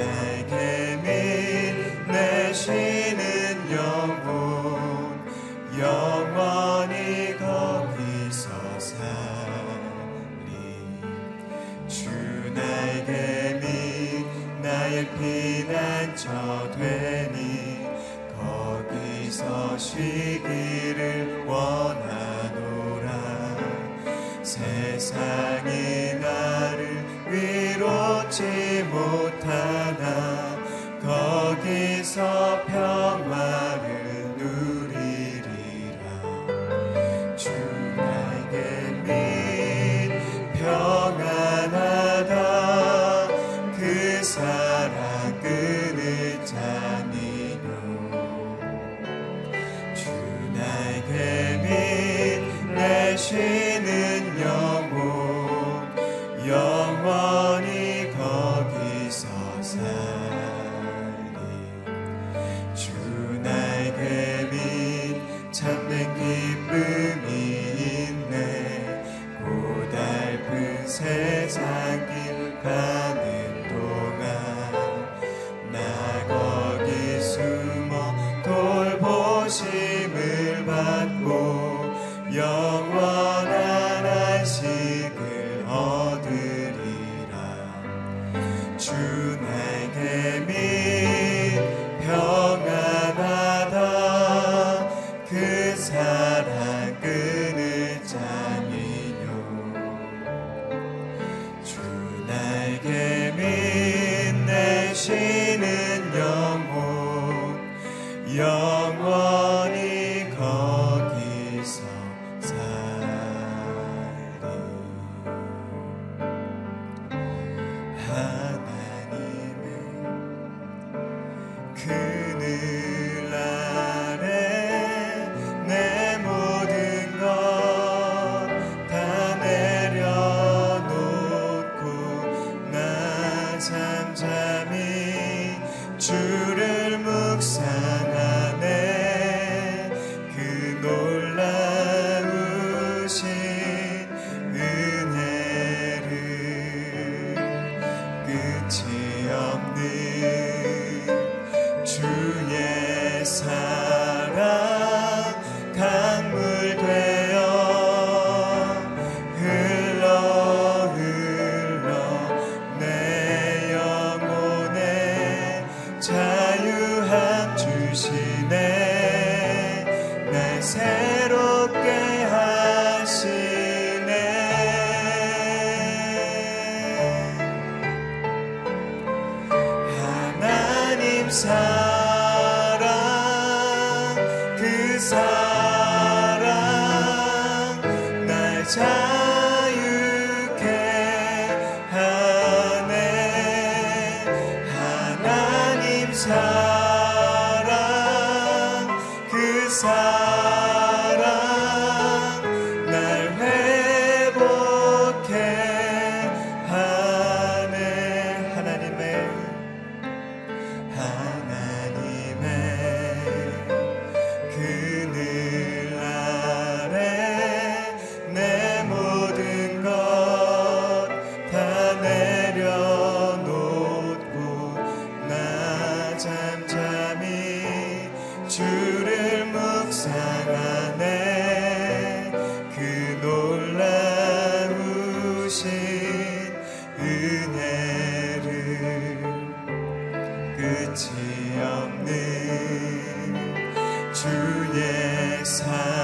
주내 주의 사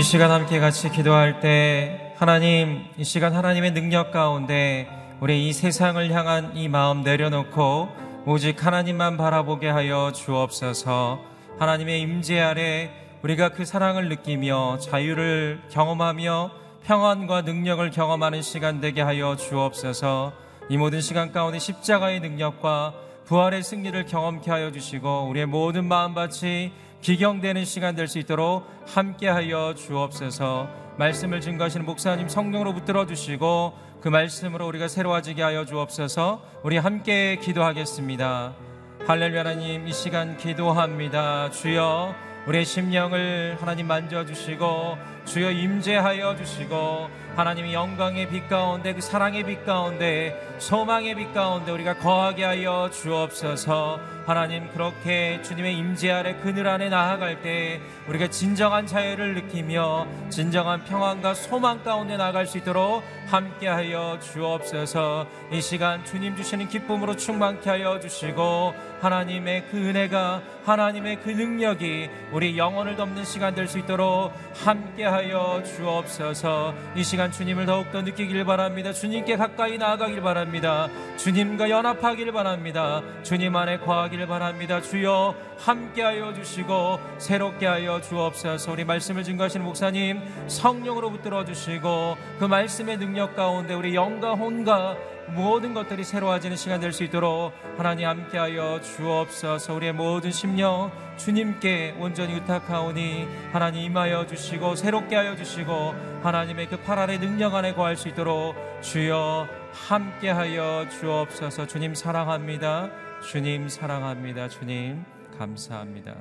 이 시간 함께 같이 기도할 때 하나님 이 시간 하나님의 능력 가운데 우리 이 세상을 향한 이 마음 내려놓고 오직 하나님만 바라보게 하여 주옵소서. 하나님의 임재 아래 우리가 그 사랑을 느끼며 자유를 경험하며 평안과 능력을 경험하는 시간 되게 하여 주옵소서. 이 모든 시간 가운데 십자가의 능력과 부활의 승리를 경험케 하여 주시고 우리의 모든 마음밭이 기경되는 시간 될 수 있도록 함께하여 주옵소서. 말씀을 증거하시는 목사님 성령으로 붙들어 주시고 그 말씀으로 우리가 새로워지게 하여 주옵소서. 우리 함께 기도하겠습니다. 할렐루야 하나님 이 시간 기도합니다. 주여 우리의 심령을 하나님 만져 주시고 주여 임재하여 주시고 하나님의 영광의 빛 가운데 그 사랑의 빛 가운데 소망의 빛 가운데 우리가 거하게 하여 주옵소서. 하나님 그렇게 주님의 임재 아래 그늘 안에 나아갈 때 우리가 진정한 자유를 느끼며 진정한 평안과 소망 가운데 나갈 수 있도록 함께하여 주옵소서. 이 시간 주님 주시는 기쁨으로 충만케 하여 주시고 하나님의 그 은혜가 하나님의 그 능력이 우리 영혼을 덮는 시간 될 수 있도록 함께하여 주옵소서. 이 시간 주님을 더욱더 느끼길 바랍니다. 주님께 가까이 나아가길 바랍니다. 주님과 연합하길 바랍니다. 주님 안에 거하길 바랍니다. 주여 함께하여 주시고 새롭게 하여 주옵소서. 우리 말씀을 증거하시는 목사님 성령으로 붙들어 주시고 그 말씀의 능력 가운데 우리 영과 혼과 모든 것들이 새로워지는 시간 될 수 있도록 하나님 함께하여 주옵소서. 우리의 모든 심령 주님께 온전히 의탁하오니 하나님 임하여 주시고 새롭게 하여 주시고 하나님의 그팔 아래 능력 안에 거할 수 있도록 주여 함께하여 주옵소서. 주님 사랑합니다. 주님 사랑합니다. 주님 감사합니다.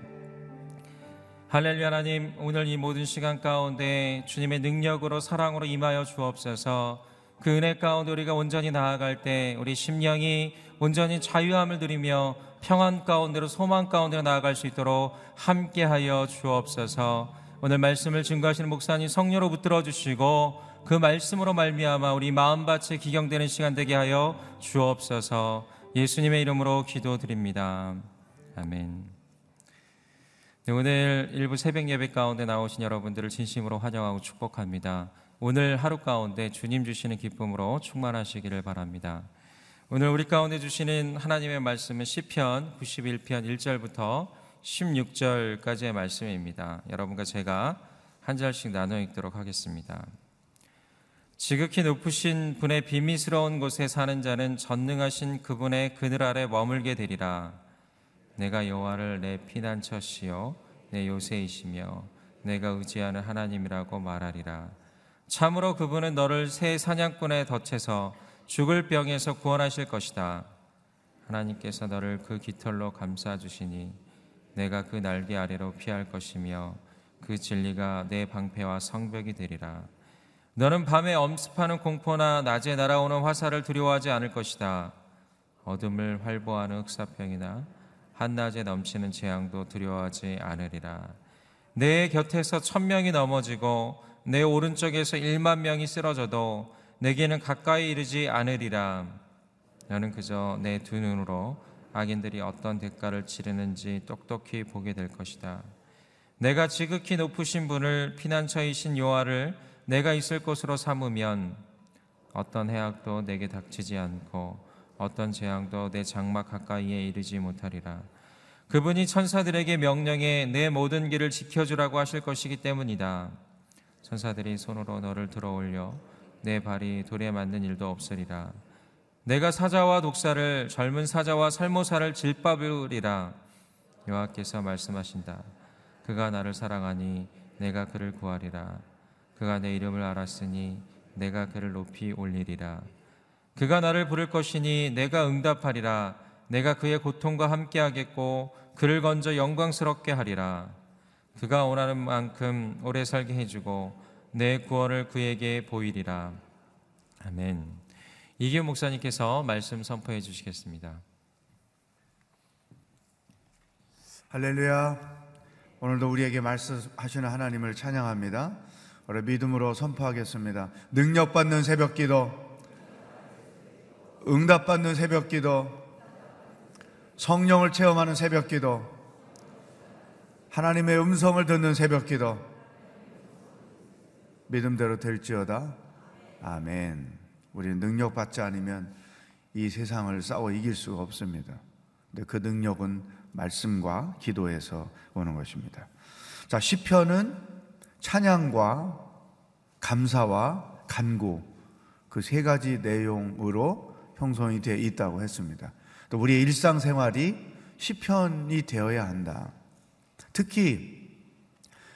할렐루야 하나님. 오늘 이 모든 시간 가운데 주님의 능력으로 사랑으로 임하여 주옵소서 그 은혜 가운데 우리가 온전히 나아갈 때 우리 심령이 온전히 자유함을 누리며 평안 가운데로 소망 가운데로 나아갈 수 있도록 함께하여 주옵소서. 오늘 말씀을 증거하시는 목사님 성령으로 붙들어 주시고 그 말씀으로 말미암아 우리 마음밭에 기경되는 시간 되게 하여 주옵소서. 예수님의 이름으로 기도드립니다. 아멘. 네, 오늘 일부 새벽 예배 가운데 나오신 여러분들을 진심으로 환영하고 축복합니다. 오늘 하루 가운데 주님 주시는 기쁨으로 충만하시기를 바랍니다. 오늘 우리 가운데 주시는 하나님의 말씀은 시편 91편 1절부터 16절까지의 말씀입니다. 여러분과 제가 한 절씩 나눠 읽도록 하겠습니다. 지극히 높으신 분의 비밀스러운 곳에 사는 자는 전능하신 그분의 그늘 아래 머물게 되리라. 내가 여호와를 내 피난처시요 내 요새이시며 내가 의지하는 하나님이라고 말하리라. 참으로 그분은 너를 새 사냥꾼의 덫에서 죽을 병에서 구원하실 것이다. 하나님께서 너를 그 깃털로 감싸 주시니 내가 그 날개 아래로 피할 것이며 그 진리가 내 방패와 성벽이 되리라. 너는 밤에 엄습하는 공포나 낮에 날아오는 화살을 두려워하지 않을 것이다. 어둠을 활보하는 흑사병이나 한낮에 넘치는 재앙도 두려워하지 않으리라. 내 곁에서 천 명이 넘어지고 내 오른쪽에서 일만 명이 쓰러져도 내게는 가까이 이르지 않으리라. 너는 그저 내 두 눈으로 악인들이 어떤 대가를 치르는지 똑똑히 보게 될 것이다. 내가 지극히 높으신 분을 피난처이신 여호와를 내가 있을 곳으로 삼으면 어떤 해악도 내게 닥치지 않고 어떤 재앙도 내 장막 가까이에 이르지 못하리라. 그분이 천사들에게 명령해 내 모든 길을 지켜주라고 하실 것이기 때문이다. 천사들이 손으로 너를 들어 올려 내 발이 돌에 맞는 일도 없으리라. 내가 사자와 독사를 젊은 사자와 살모사를 질밥으리라. 여호와께서 말씀하신다. 그가 나를 사랑하니 내가 그를 구하리라. 그가 내 이름을 알았으니 내가 그를 높이 올리리라. 그가 나를 부를 것이니 내가 응답하리라. 내가 그의 고통과 함께 하겠고 그를 건져 영광스럽게 하리라. 그가 원하는 만큼 오래 살게 해주고 내 구원을 그에게 보이리라. 아멘. 이기호 목사님께서 말씀 선포해 주시겠습니다. 할렐루야. 오늘도 우리에게 말씀하시는 하나님을 찬양합니다. 우리 믿음으로 선포하겠습니다. 능력받는 새벽 기도, 응답받는 새벽 기도, 성령을 체험하는 새벽 기도, 하나님의 음성을 듣는 새벽 기도, 믿음대로 될지어다. 아멘. 우리는 능력받지 않으면 이 세상을 싸워 이길 수가 없습니다. 근데 그 능력은 말씀과 기도에서 오는 것입니다. 자, 시편은 찬양과 감사와 간구 그 세 가지 내용으로 형성이 되어 있다고 했습니다. 또 우리의 일상생활이 시편이 되어야 한다. 특히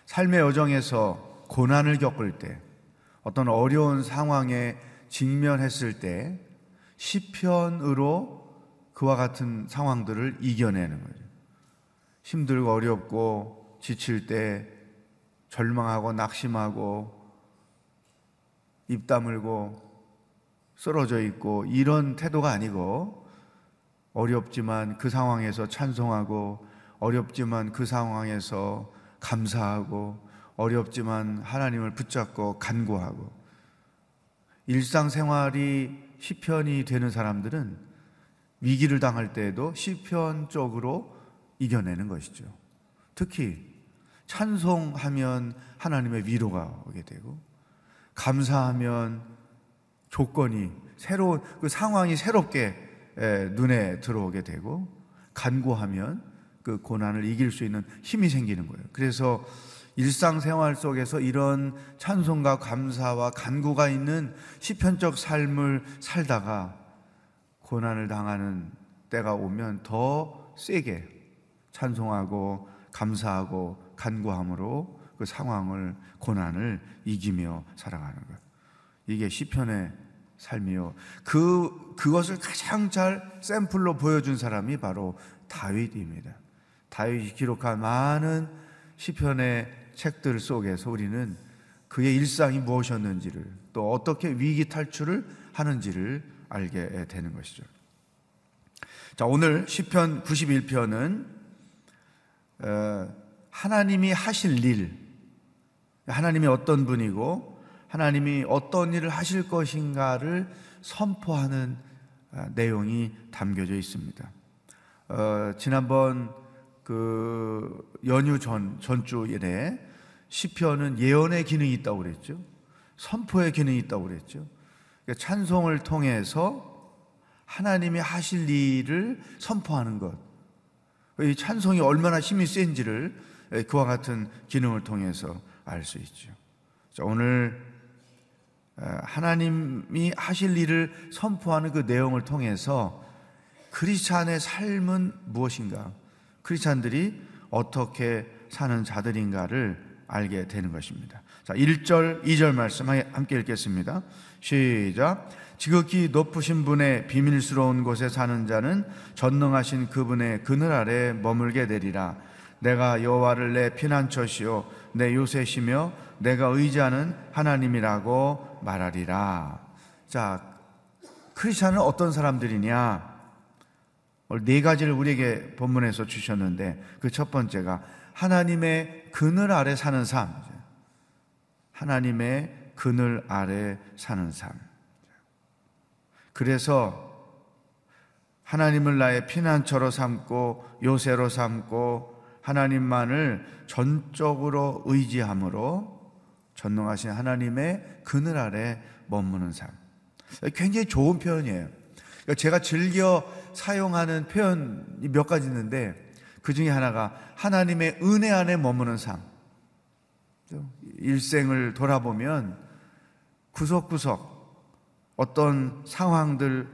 삶의 여정에서 고난을 겪을 때 어떤 어려운 상황에 직면했을 때 시편으로 그와 같은 상황들을 이겨내는 거죠. 힘들고 어렵고 지칠 때 절망하고 낙심하고 입 다물고 쓰러져 있고 이런 태도가 아니고 어렵지만 그 상황에서 찬송하고 어렵지만 그 상황에서 감사하고 어렵지만 하나님을 붙잡고 간구하고 일상생활이 시편이 되는 사람들은 위기를 당할 때에도 시편 쪽으로 이겨내는 것이죠. 특히 찬송하면 하나님의 위로가 오게 되고 감사하면 조건이 새로운 그 상황이 새롭게 눈에 들어오게 되고 간구하면 그 고난을 이길 수 있는 힘이 생기는 거예요. 그래서 일상생활 속에서 이런 찬송과 감사와 간구가 있는 시편적 삶을 살다가 고난을 당하는 때가 오면 더 세게 찬송하고 감사하고 간구함으로 그 상황을 고난을 이기며 살아가는 것. 이게 시편의 삶이요. 그 그것을 가장 잘 샘플로 보여준 사람이 바로 다윗입니다. 다윗이 기록한 많은 시편의 책들 속에서 우리는 그의 일상이 무엇이었는지를 또 어떻게 위기 탈출을 하는지를 알게 되는 것이죠. 자, 오늘 시편 91편은 어, 하나님이 하실 일, 하나님이 어떤 분이고 하나님이 어떤 일을 하실 것인가를 선포하는 어, 내용이 담겨져 있습니다. 어, 지난번 그 연휴 전 전주일에 시편은 예언의 기능이 있다고 그랬죠. 선포의 기능이 있다고 그랬죠. 그러니까 찬송을 통해서 하나님이 하실 일을 선포하는 것. 이 찬송이 얼마나 힘이 센지를 그와 같은 기능을 통해서 알 수 있죠. 자, 오늘 하나님이 하실 일을 선포하는 그 내용을 통해서 크리스찬의 삶은 무엇인가? 크리스찬들이 어떻게 사는 자들인가를 알게 되는 것입니다. 자, 1절, 2절 말씀 함께 읽겠습니다. 시작. 지극히 높으신 분의 비밀스러운 곳에 사는 자는 전능하신 그분의 그늘 아래 머물게 되리라. 내가 여호와를 내 피난처시요 내 요새시며 내가 의지하는 하나님이라고 말하리라. 자, 크리스천은 어떤 사람들이냐? 네 가지를 우리에게 본문에서 주셨는데 그 첫 번째가 하나님의 그늘 아래 사는 삶. 하나님의 그늘 아래 사는 삶. 그래서 하나님을 나의 피난처로 삼고 요새로 삼고 하나님만을 전적으로 의지함으로 전능하신 하나님의 그늘 아래 머무는 삶. 굉장히 좋은 표현이에요. 그러니까 제가 즐겨 사용하는 표현이 몇 가지 있는데 그 중에 하나가 하나님의 은혜 안에 머무는 삶. 일생을 돌아보면 구석구석 어떤 상황들마다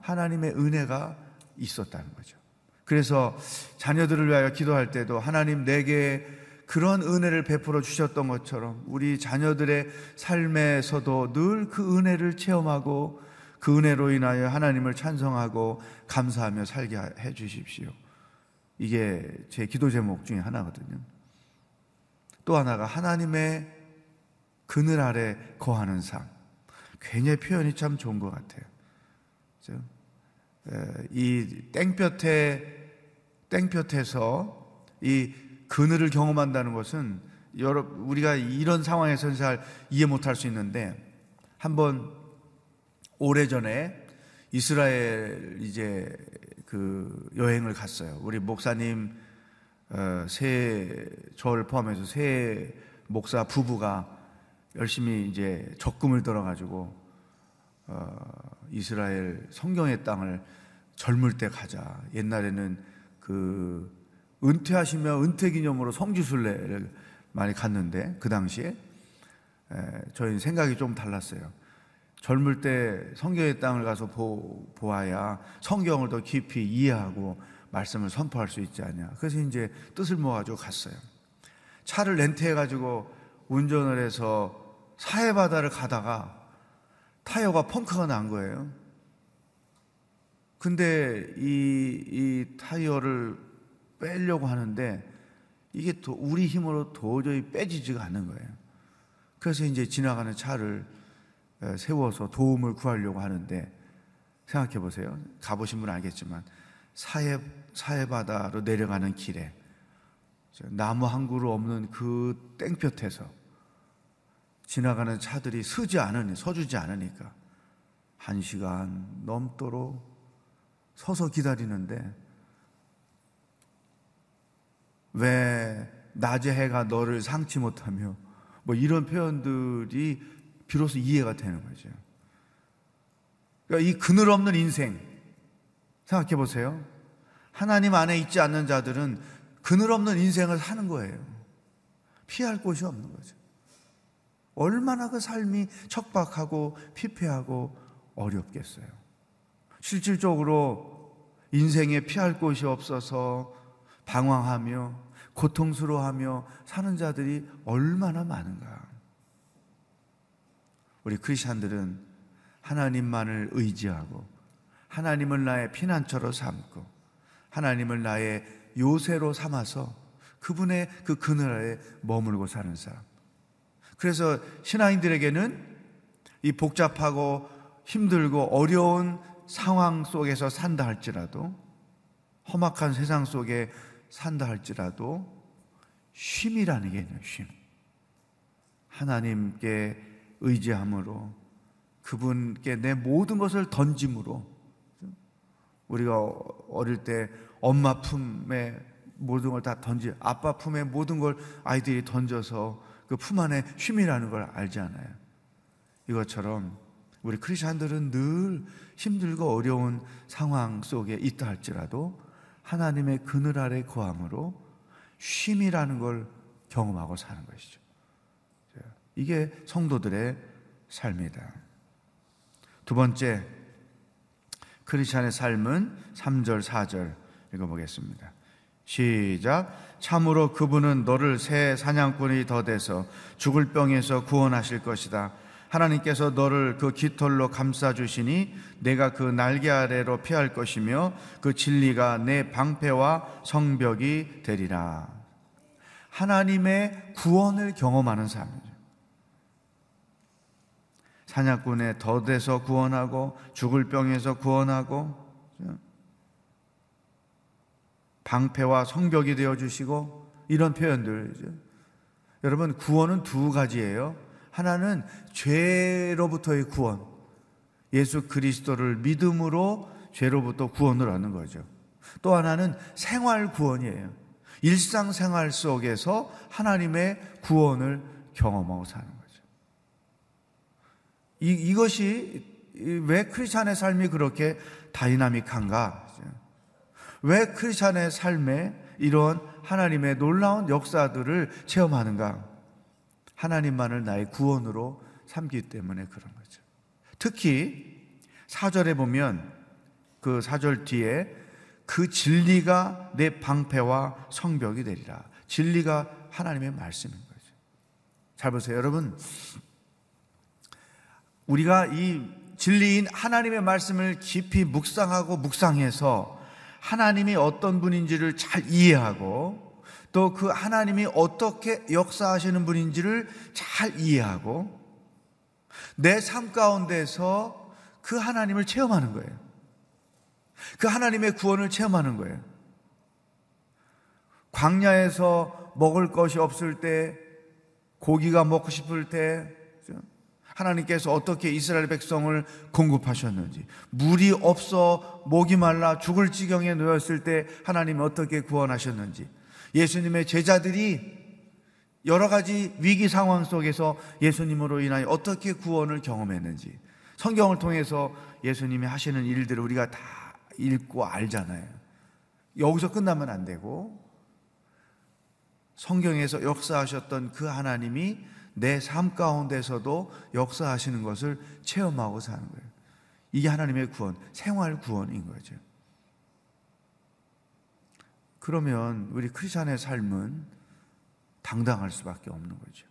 하나님의 은혜가 있었다는 거죠. 그래서 자녀들을 위하여 기도할 때도 하나님 내게 그런 은혜를 베풀어 주셨던 것처럼 우리 자녀들의 삶에서도 늘 그 은혜를 체험하고 그 은혜로 인하여 하나님을 찬성하고 감사하며 살게 해 주십시오. 이게 제 기도 제목 중에 하나거든요. 또 하나가 하나님의 그늘 아래 거하는 삶. 괜히 표현이 참 좋은 것 같아요. 그죠? 이 땡볕에 땡볕에서 이 그늘을 경험한다는 것은 여러 우리가 이런 상황에서는 잘 이해 못할 수 있는데 한번 오래 전에 이스라엘 이제 그 여행을 갔어요. 우리 목사님 어, 세 저를 포함해서 세 목사 부부가 열심히 이제 적금을 들어가지고 어, 이스라엘 성경의 땅을 젊을 때 가자. 옛날에는 그 은퇴하시면 은퇴 기념으로 성지순례를 많이 갔는데 그 당시에 에, 저희 생각이 좀 달랐어요. 젊을 때 성경의 땅을 가서 보, 보아야 성경을 더 깊이 이해하고 말씀을 선포할 수 있지 않냐. 그래서 이제 뜻을 모아가지고 갔어요. 차를 렌트해가지고 운전을 해서 사해바다를 가다가 타이어가 펑크가 난 거예요. 근데 이, 이 타이어를 빼려고 하는데 이게 도, 우리 힘으로 도저히 빼지지가 않는 거예요. 그래서 이제 지나가는 차를 세워서 도움을 구하려고 하는데 생각해 보세요. 가보신 분은 알겠지만 사해, 사해 바다로 내려가는 길에 나무 한 그루 없는 그 땡볕에서 지나가는 차들이 서지 않으니, 서주지 않으니까 한 시간 넘도록 서서 기다리는데 왜 낮에 해가 너를 상치 못하며 뭐 이런 표현들이 비로소 이해가 되는 거죠. 그러니까 이 그늘 없는 인생 생각해 보세요. 하나님 안에 있지 않는 자들은 그늘 없는 인생을 사는 거예요. 피할 곳이 없는 거죠. 얼마나 그 삶이 척박하고 피폐하고 어렵겠어요. 실질적으로 인생에 피할 곳이 없어서 방황하며 고통스러워하며 사는 자들이 얼마나 많은가. 우리 크리스천들은 하나님만을 의지하고 하나님을 나의 피난처로 삼고 하나님을 나의 요새로 삼아서 그분의 그 그늘 아래 머물고 사는 사람. 그래서 신앙인들에게는 이 복잡하고 힘들고 어려운 상황 속에서 산다 할지라도 험악한 세상 속에 산다 할지라도 쉼이라는 게 있는 쉼. 하나님께 의지함으로 그분께 내 모든 것을 던짐으로 우리가 어릴 때 엄마 품에 모든 걸 다 던지 아빠 품에 모든 걸 아이들이 던져서 그 품 안에 쉼이라는 걸 알지 않아요. 이것처럼 우리 크리스천들은 늘 힘들고 어려운 상황 속에 있다 할지라도 하나님의 그늘 아래 거함으로 쉼이라는 걸 경험하고 사는 것이죠. 이게 성도들의 삶이다. 두 번째, 크리스천의 삶은 3절, 4절 읽어보겠습니다. 시작. 참으로 그분은 너를 새 사냥꾼이 더 돼서 죽을 병에서 구원하실 것이다. 하나님께서 너를 그 깃털로 감싸 주시니 내가 그 날개 아래로 피할 것이며 그 진리가 내 방패와 성벽이 되리라. 하나님의 구원을 경험하는 삶이죠. 사냥꾼의 덫에서 구원하고 죽을 병에서 구원하고 방패와 성벽이 되어 주시고 이런 표현들이죠. 여러분 구원은 두 가지예요. 하나는 죄로부터의 구원. 예수 그리스도를 믿음으로 죄로부터 구원을 얻는 거죠. 또 하나는 생활 구원이에요. 일상생활 속에서 하나님의 구원을 경험하고 사는 거죠. 이, 이것이 왜 크리스찬의 삶이 그렇게 다이나믹한가? 왜 크리스찬의 삶에 이런 하나님의 놀라운 역사들을 체험하는가? 하나님만을 나의 구원으로 삼기 때문에 그런 거죠. 특히 사절에 보면 그 사절 뒤에 그 진리가 내 방패와 성벽이 되리라. 진리가 하나님의 말씀인 거죠. 잘 보세요, 여러분. 우리가 이 진리인 하나님의 말씀을 깊이 묵상하고 묵상해서 하나님이 어떤 분인지를 잘 이해하고 또 그 하나님이 어떻게 역사하시는 분인지를 잘 이해하고 내 삶 가운데서 그 하나님을 체험하는 거예요. 그 하나님의 구원을 체험하는 거예요. 광야에서 먹을 것이 없을 때, 고기가 먹고 싶을 때, 하나님께서 어떻게 이스라엘 백성을 공급하셨는지, 물이 없어 목이 말라 죽을 지경에 놓였을 때 하나님이 어떻게 구원하셨는지, 예수님의 제자들이 여러 가지 위기 상황 속에서 예수님으로 인하여 어떻게 구원을 경험했는지, 성경을 통해서 예수님이 하시는 일들을 우리가 다 읽고 알잖아요. 여기서 끝나면 안 되고, 성경에서 역사하셨던 그 하나님이 내 삶 가운데서도 역사하시는 것을 체험하고 사는 거예요. 이게 하나님의 구원, 생활 구원인 거죠. 그러면 우리 크리스천의 삶은 당당할 수밖에 없는 거죠.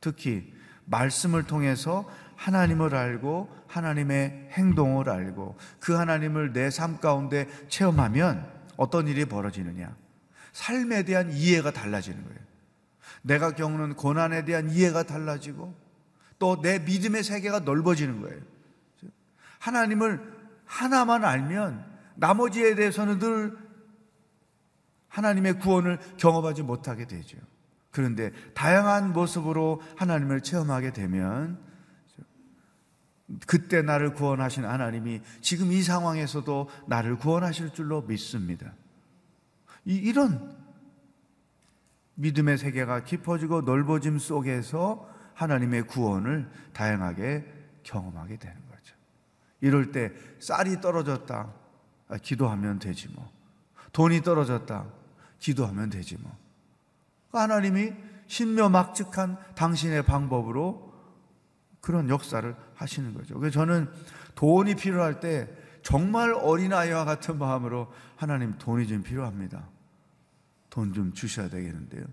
특히 말씀을 통해서 하나님을 알고 하나님의 행동을 알고 그 하나님을 내 삶 가운데 체험하면 어떤 일이 벌어지느냐? 삶에 대한 이해가 달라지는 거예요. 내가 겪는 고난에 대한 이해가 달라지고 또 내 믿음의 세계가 넓어지는 거예요. 하나님을 하나만 알면 나머지에 대해서는 늘 하나님의 구원을 경험하지 못하게 되죠. 그런데 다양한 모습으로 하나님을 체험하게 되면 그때 나를 구원하신 하나님이 지금 이 상황에서도 나를 구원하실 줄로 믿습니다. 이, 이런 믿음의 세계가 깊어지고 넓어짐 속에서 하나님의 구원을 다양하게 경험하게 되는 거죠. 이럴 때 쌀이 떨어졌다. 아, 기도하면 되지 뭐. 돈이 떨어졌다. 기도하면 되지 뭐. 하나님이 신묘막측한 당신의 방법으로 그런 역사를 하시는 거죠. 그래서 저는 돈이 필요할 때 정말 어린아이와 같은 마음으로 하나님 돈이 좀 필요합니다. 돈 좀 주셔야 되겠는데요.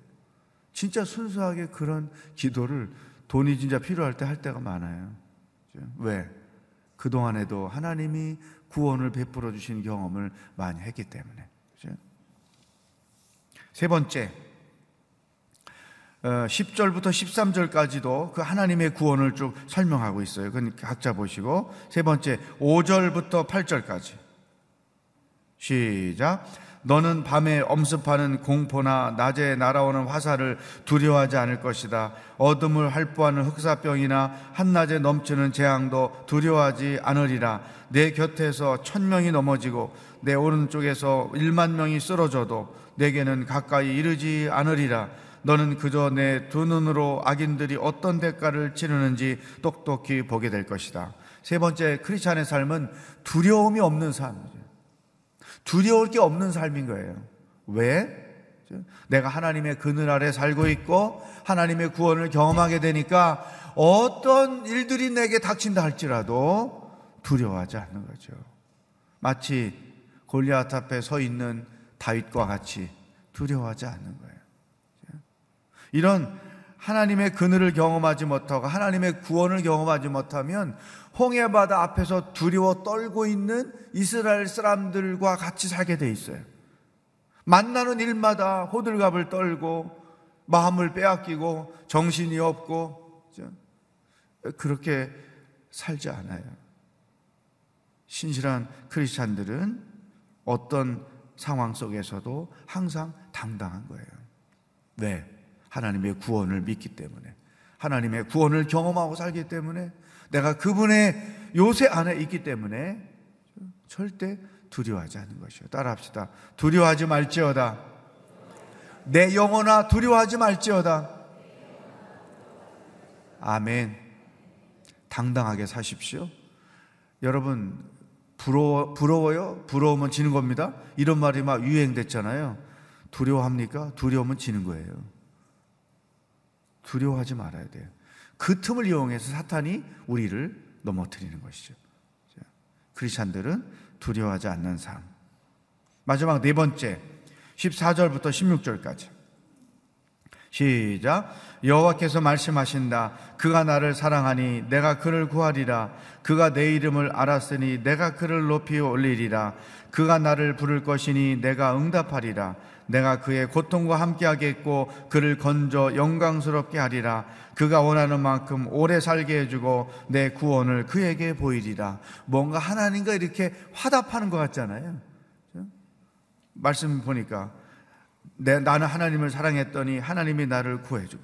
진짜 순수하게 그런 기도를 돈이 진짜 필요할 때 할 때가 많아요. 왜? 그동안에도 하나님이 구원을 베풀어 주신 경험을 많이 했기 때문에. 세 번째, 10절부터 어, 13절까지도 그 하나님의 구원을 쭉 설명하고 있어요. 그건 각자 보시고. 세 번째, 5절부터 8절까지. 시작. 너는 밤에 엄습하는 공포나 낮에 날아오는 화살을 두려워하지 않을 것이다. 어둠을 할부하는 흑사병이나 한낮에 넘치는 재앙도 두려워하지 않으리라. 내 곁에서 천 명이 넘어지고 내 오른쪽에서 일만 명이 쓰러져도 내게는 가까이 이르지 않으리라. 너는 그저 내 두 눈으로 악인들이 어떤 대가를 치르는지 똑똑히 보게 될 것이다. 세 번째, 크리스찬의 삶은 두려움이 없는 삶이죠. 두려울 게 없는 삶인 거예요. 왜? 내가 하나님의 그늘 아래 살고 있고 하나님의 구원을 경험하게 되니까 어떤 일들이 내게 닥친다 할지라도 두려워하지 않는 거죠. 마치 골리앗 앞에 서 있는 다윗과 같이 두려워하지 않는 거예요. 이런 하나님의 그늘을 경험하지 못하고 하나님의 구원을 경험하지 못하면 홍해 바다 앞에서 두려워 떨고 있는 이스라엘 사람들과 같이 살게 돼 있어요. 만나는 일마다 호들갑을 떨고 마음을 빼앗기고 정신이 없고 그렇게 살지 않아요. 신실한 크리스찬들은 어떤 상황 속에서도 항상 당당한 거예요. 왜? 하나님의 구원을 믿기 때문에. 하나님의 구원을 경험하고 살기 때문에 내가 그분의 요새 안에 있기 때문에 절대 두려워하지 않는 것이요. 따라합시다. 두려워하지 말지어다. 내 영혼아 두려워하지 말지어다. 아멘. 당당하게 사십시오. 여러분, 부러워, 부러워요? 부러우면 지는 겁니다. 이런 말이 막 유행됐잖아요. 두려워합니까? 두려우면 지는 거예요. 두려워하지 말아야 돼요. 그 틈을 이용해서 사탄이 우리를 넘어뜨리는 것이죠. 크리스찬들은 두려워하지 않는 삶. 마지막 네 번째 14절부터 16절까지. 시작. 여호와께서 말씀하신다. 그가 나를 사랑하니 내가 그를 구하리라. 그가 내 이름을 알았으니 내가 그를 높이 올리리라. 그가 나를 부를 것이니 내가 응답하리라 내가 그의 고통과 함께하겠고 그를 건져 영광스럽게 하리라. 그가 원하는 만큼 오래 살게 해주고 내 구원을 그에게 보이리라. 뭔가 하나님과 이렇게 화답하는 것 같잖아요. 말씀 보니까 내, 나는 하나님을 사랑했더니 하나님이 나를 구해주고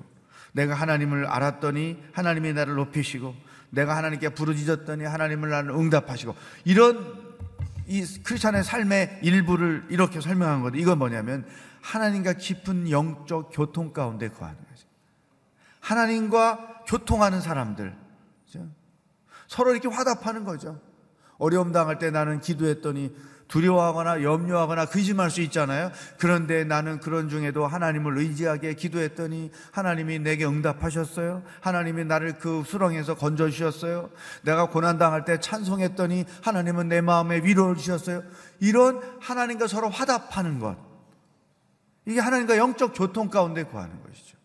내가 하나님을 알았더니 하나님이 나를 높이시고 내가 하나님께 부르짖었더니 하나님을 나를 응답하시고 이런 이 크리스찬의 삶의 일부를 이렇게 설명한 거죠. 이건 뭐냐면 하나님과 깊은 영적 교통 가운데 거하는 거죠. 하나님과 교통하는 사람들 그죠? 서로 이렇게 화답하는 거죠. 어려움 당할 때 나는 기도했더니 두려워하거나 염려하거나 의심할 수 있잖아요. 그런데 나는 그런 중에도 하나님을 의지하게 기도했더니 하나님이 내게 응답하셨어요. 하나님이 나를 그 수렁에서 건져 주셨어요. 내가 고난 당할 때 찬송했더니 하나님은 내 마음에 위로를 주셨어요. 이런 하나님과 서로 화답하는 것. 이게 하나님과 영적 교통 가운데 구하는 것이죠.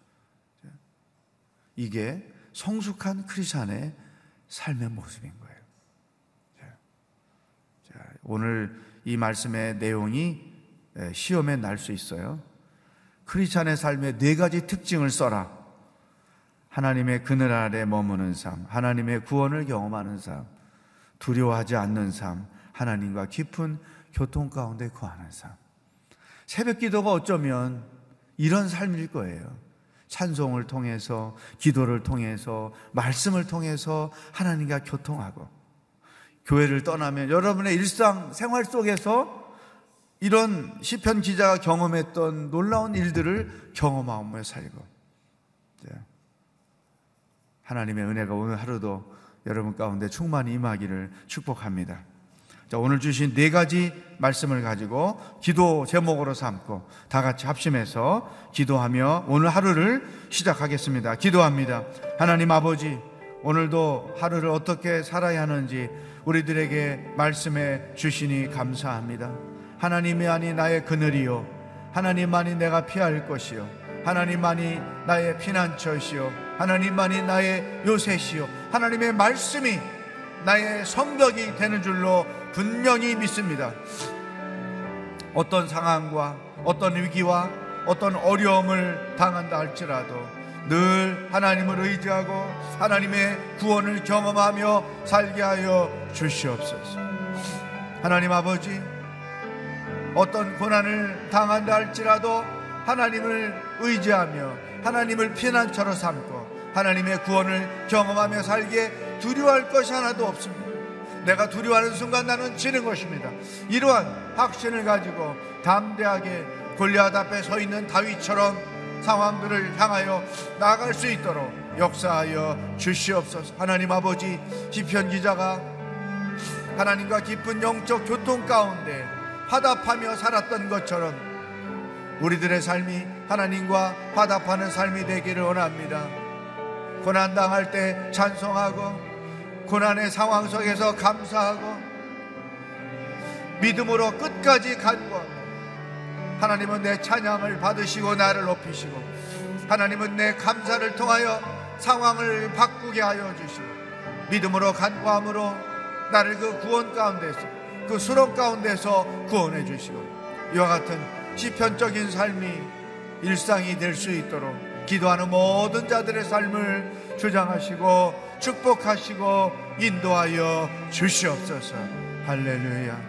이게 성숙한 크리스천의 삶의 모습인 거예요. 오늘 이 말씀의 내용이 시험에 날 수 있어요. 크리스찬의 삶의 네 가지 특징을 써라. 하나님의 그늘 아래 머무는 삶, 하나님의 구원을 경험하는 삶, 두려워하지 않는 삶, 하나님과 깊은 교통 가운데 거하는 삶. 새벽 기도가 어쩌면 이런 삶일 거예요. 찬송을 통해서, 기도를 통해서, 말씀을 통해서 하나님과 교통하고, 교회를 떠나면 여러분의 일상 생활 속에서 이런 시편 기자가 경험했던 놀라운 일들을 경험하며 살고 하나님의 은혜가 오늘 하루도 여러분 가운데 충만히 임하기를 축복합니다. 자, 오늘 주신 네 가지 말씀을 가지고 기도 제목으로 삼고 다 같이 합심해서 기도하며 오늘 하루를 시작하겠습니다. 기도합니다. 하나님 아버지, 오늘도 하루를 어떻게 살아야 하는지 우리들에게 말씀해 주시니 감사합니다. 하나님이 나의 그늘이요. 하나님만이 내가 피할 것이요. 하나님만이 나의 피난처시요. 하나님만이 나의 요새시요. 하나님의 말씀이 나의 성벽이 되는 줄로 분명히 믿습니다. 어떤 상황과 어떤 위기와 어떤 어려움을 당한다 할지라도 늘 하나님을 의지하고 하나님의 구원을 경험하며 살게 하여 주시옵소서. 하나님 아버지, 어떤 고난을 당한다 할지라도 하나님을 의지하며 하나님을 피난처로 삼고 하나님의 구원을 경험하며 살기에 두려워할 것이 하나도 없습니다. 내가 두려워하는 순간 나는 지는 것입니다. 이러한 확신을 가지고 담대하게 골리앗 앞에 서 있는 다윗처럼 상황들을 향하여 나아갈 수 있도록 역사하여 주시옵소서. 하나님 아버지 시편 기자가 하나님과 깊은 영적 교통 가운데 화답하며 살았던 것처럼 우리들의 삶이 하나님과 화답하는 삶이 되기를 원합니다. 고난 당할 때 찬송하고 고난의 상황 속에서 감사하고 믿음으로 끝까지 간구하고 하나님은 내 찬양을 받으시고 나를 높이시고 하나님은 내 감사를 통하여 상황을 바꾸게 하여 주시고 믿음으로 간구함으로 나를 그 구원 가운데서 그 수렁 가운데서 구원해 주시고 이와 같은 시편적인 삶이 일상이 될 수 있도록 기도하는 모든 자들의 삶을 주장하시고 축복하시고 인도하여 주시옵소서 할렐루야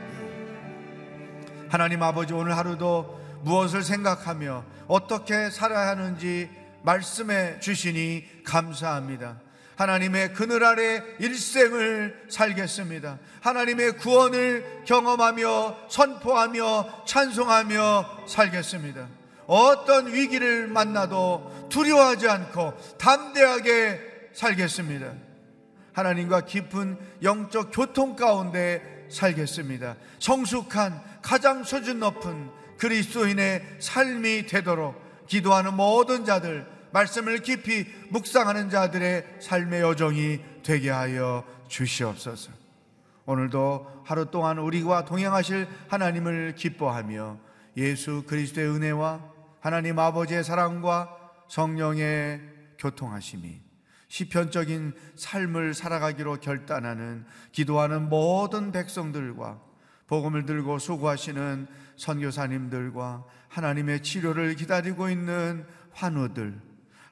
하나님 아버지 오늘 하루도 무엇을 생각하며 어떻게 살아야 하는지 말씀해 주시니 감사합니다. 하나님의 그늘 아래 일생을 살겠습니다. 하나님의 구원을 경험하며 선포하며 찬송하며 살겠습니다. 어떤 위기를 만나도 두려워하지 않고 담대하게 살겠습니다. 하나님과 깊은 영적 교통 가운데 살겠습니다. 성숙한 가장 수준 높은 그리스도인의 삶이 되도록 기도하는 모든 자들, 말씀을 깊이 묵상하는 자들의 삶의 여정이 되게 하여 주시옵소서. 오늘도 하루 동안 우리와 동행하실 하나님을 기뻐하며 예수 그리스도의 은혜와 하나님 아버지의 사랑과 성령의 교통하심이 시편적인 삶을 살아가기로 결단하는 기도하는 모든 백성들과 복음을 들고 수고하시는 선교사님들과 하나님의 치료를 기다리고 있는 환우들,